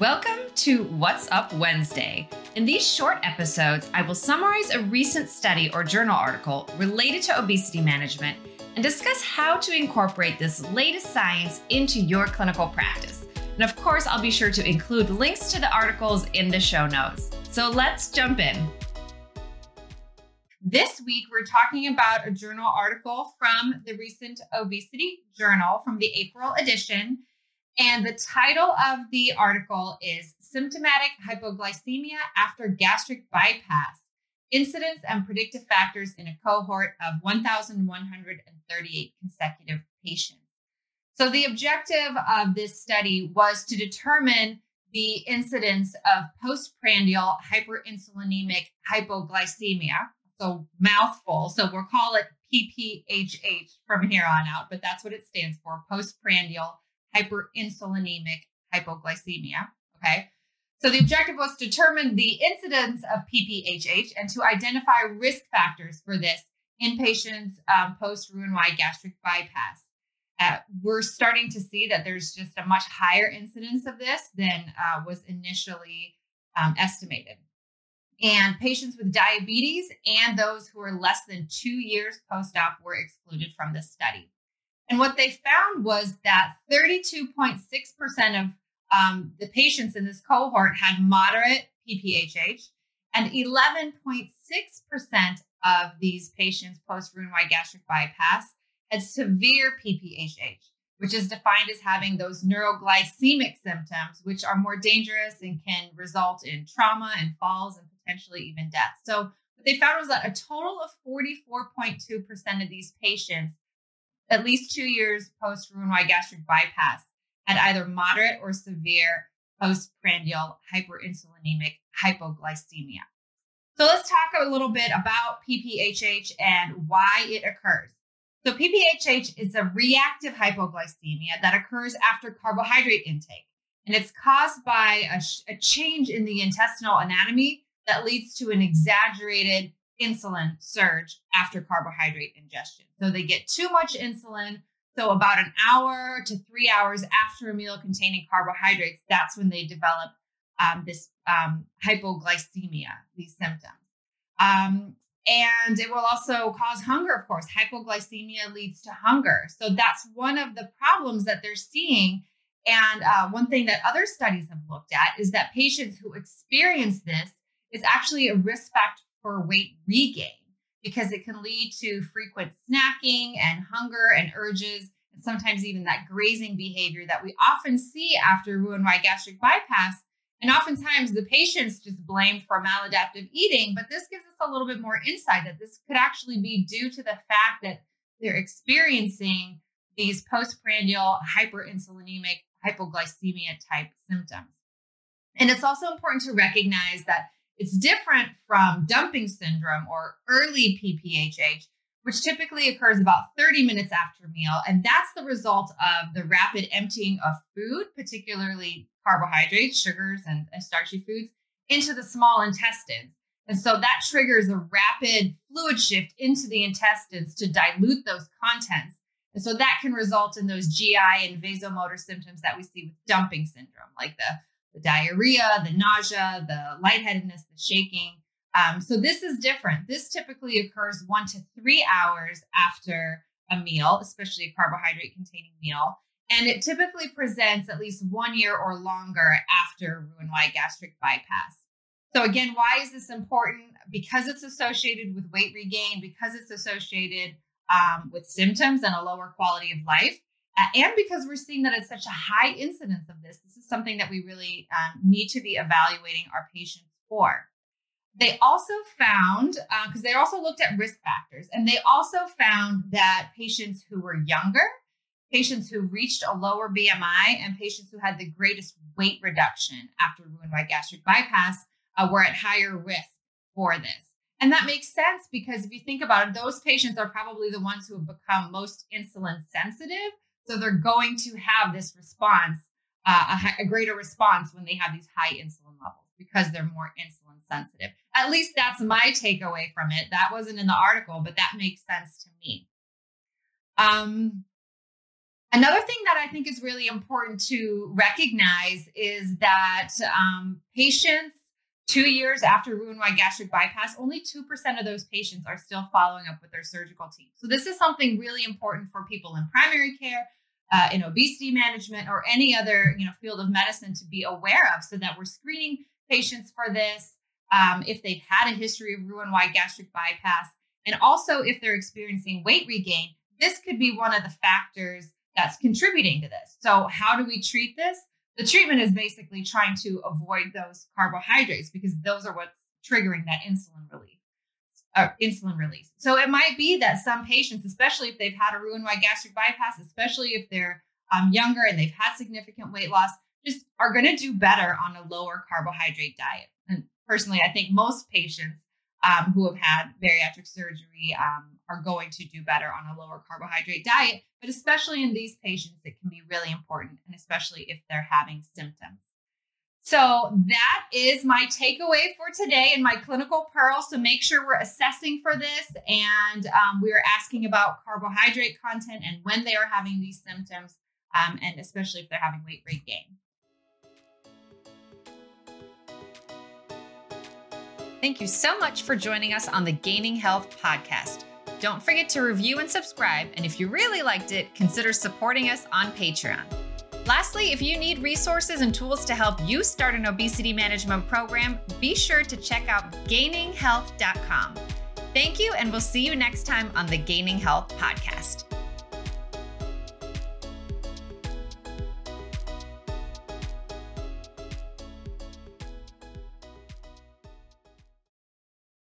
Welcome to What's Up Wednesday. In these short episodes, I will summarize a recent study or journal article related to obesity management and discuss how to incorporate this latest science into your clinical practice. And of course, I'll be sure to include links to the articles in the show notes. So let's jump in. This week, we're talking about a journal article from the recent Obesity Journal from the April edition. And the title of the article is Symptomatic Hypoglycemia After Gastric Bypass Incidence and Predictive Factors in a Cohort of 1,138 Consecutive Patients. So, the objective of this study was to determine the incidence of postprandial hyperinsulinemic hypoglycemia. So, mouthful. So, we'll call it PPHH from here on out, but that's what it stands for postprandial hyperinsulinemic hypoglycemia. Okay. So the objective was to determine the incidence of PPHH and to identify risk factors for this in patients um, post Roux-en-Y gastric bypass. Uh, we're starting to see that there's just a much higher incidence of this than uh, was initially um, estimated. And patients with diabetes and those who are less than two years post op were excluded from this study. And what they found was that 32.6% of um, the patients in this cohort had moderate PPHH, and 11.6% of these patients post Roux-en-Y gastric bypass had severe PPHH, which is defined as having those neuroglycemic symptoms, which are more dangerous and can result in trauma and falls and potentially even death. So, what they found was that a total of 44.2% of these patients at least two years post Roux-en-Y gastric bypass had either moderate or severe postprandial hyperinsulinemic hypoglycemia. So let's talk a little bit about PPHH and why it occurs. So PPHH is a reactive hypoglycemia that occurs after carbohydrate intake, and it's caused by a, a change in the intestinal anatomy that leads to an exaggerated insulin surge after carbohydrate ingestion. So they get too much insulin. So about an hour to three hours after a meal containing carbohydrates, that's when they develop um, this um, hypoglycemia, these symptoms. Um, and it will also cause hunger, of course. Hypoglycemia leads to hunger. So that's one of the problems that they're seeing. And uh, one thing that other studies have looked at is that patients who experience this is actually a risk factor for weight regain because it can lead to frequent snacking and hunger and urges, and sometimes even that grazing behavior that we often see after Roux-en-Y gastric bypass. And oftentimes the patients just blame for maladaptive eating, but this gives us a little bit more insight that this could actually be due to the fact that they're experiencing these postprandial hyperinsulinemic hypoglycemia type symptoms. And it's also important to recognize that it's different from dumping syndrome or early PPHH, which typically occurs about 30 minutes after meal. And that's the result of the rapid emptying of food, particularly carbohydrates, sugars, and, and starchy foods, into the small intestines. And so that triggers a rapid fluid shift into the intestines to dilute those contents. And so that can result in those GI and vasomotor symptoms that we see with dumping syndrome, like the the diarrhea, the nausea, the lightheadedness, the shaking. Um, so this is different. This typically occurs one to three hours after a meal, especially a carbohydrate containing meal. And it typically presents at least one year or longer after Roux-en-Y gastric bypass. So again, why is this important? Because it's associated with weight regain, because it's associated um, with symptoms and a lower quality of life and because we're seeing that it's such a high incidence of this, this is something that we really um, need to be evaluating our patients for. They also found, because uh, they also looked at risk factors, and they also found that patients who were younger, patients who reached a lower BMI, and patients who had the greatest weight reduction after Roux-en-Y gastric bypass uh, were at higher risk for this. And that makes sense because if you think about it, those patients are probably the ones who have become most insulin sensitive so they're going to have this response, uh, a, a greater response when they have these high insulin levels because they're more insulin sensitive. At least that's my takeaway from it. That wasn't in the article, but that makes sense to me. Um, Another thing that I think is really important to recognize is that um, patients two years after Roux-en-Y gastric bypass, only 2% of those patients are still following up with their surgical team. So, this is something really important for people in primary care, uh, in obesity management, or any other you know, field of medicine to be aware of so that we're screening patients for this um, if they've had a history of Roux-en-Y gastric bypass, and also if they're experiencing weight regain. This could be one of the factors that's contributing to this. So, how do we treat this? The treatment is basically trying to avoid those carbohydrates because those are what's triggering that insulin release. uh, insulin release. So, it might be that some patients, especially if they've had a Roux-en-Y gastric bypass, especially if they're um, younger and they've had significant weight loss, just are going to do better on a lower carbohydrate diet. And personally, I think most patients um, who have had bariatric surgery um, are going to do better on a lower carbohydrate diet. But especially in these patients, it can be really important, and especially if they're having symptoms. So that is my takeaway for today and my clinical pearl. So make sure we're assessing for this, and um, we are asking about carbohydrate content and when they are having these symptoms, um, and especially if they're having weight regain. Thank you so much for joining us on the Gaining Health podcast. Don't forget to review and subscribe, and if you really liked it, consider supporting us on Patreon. Lastly, if you need resources and tools to help you start an obesity management program, be sure to check out gaininghealth.com. Thank you, and we'll see you next time on the Gaining Health podcast.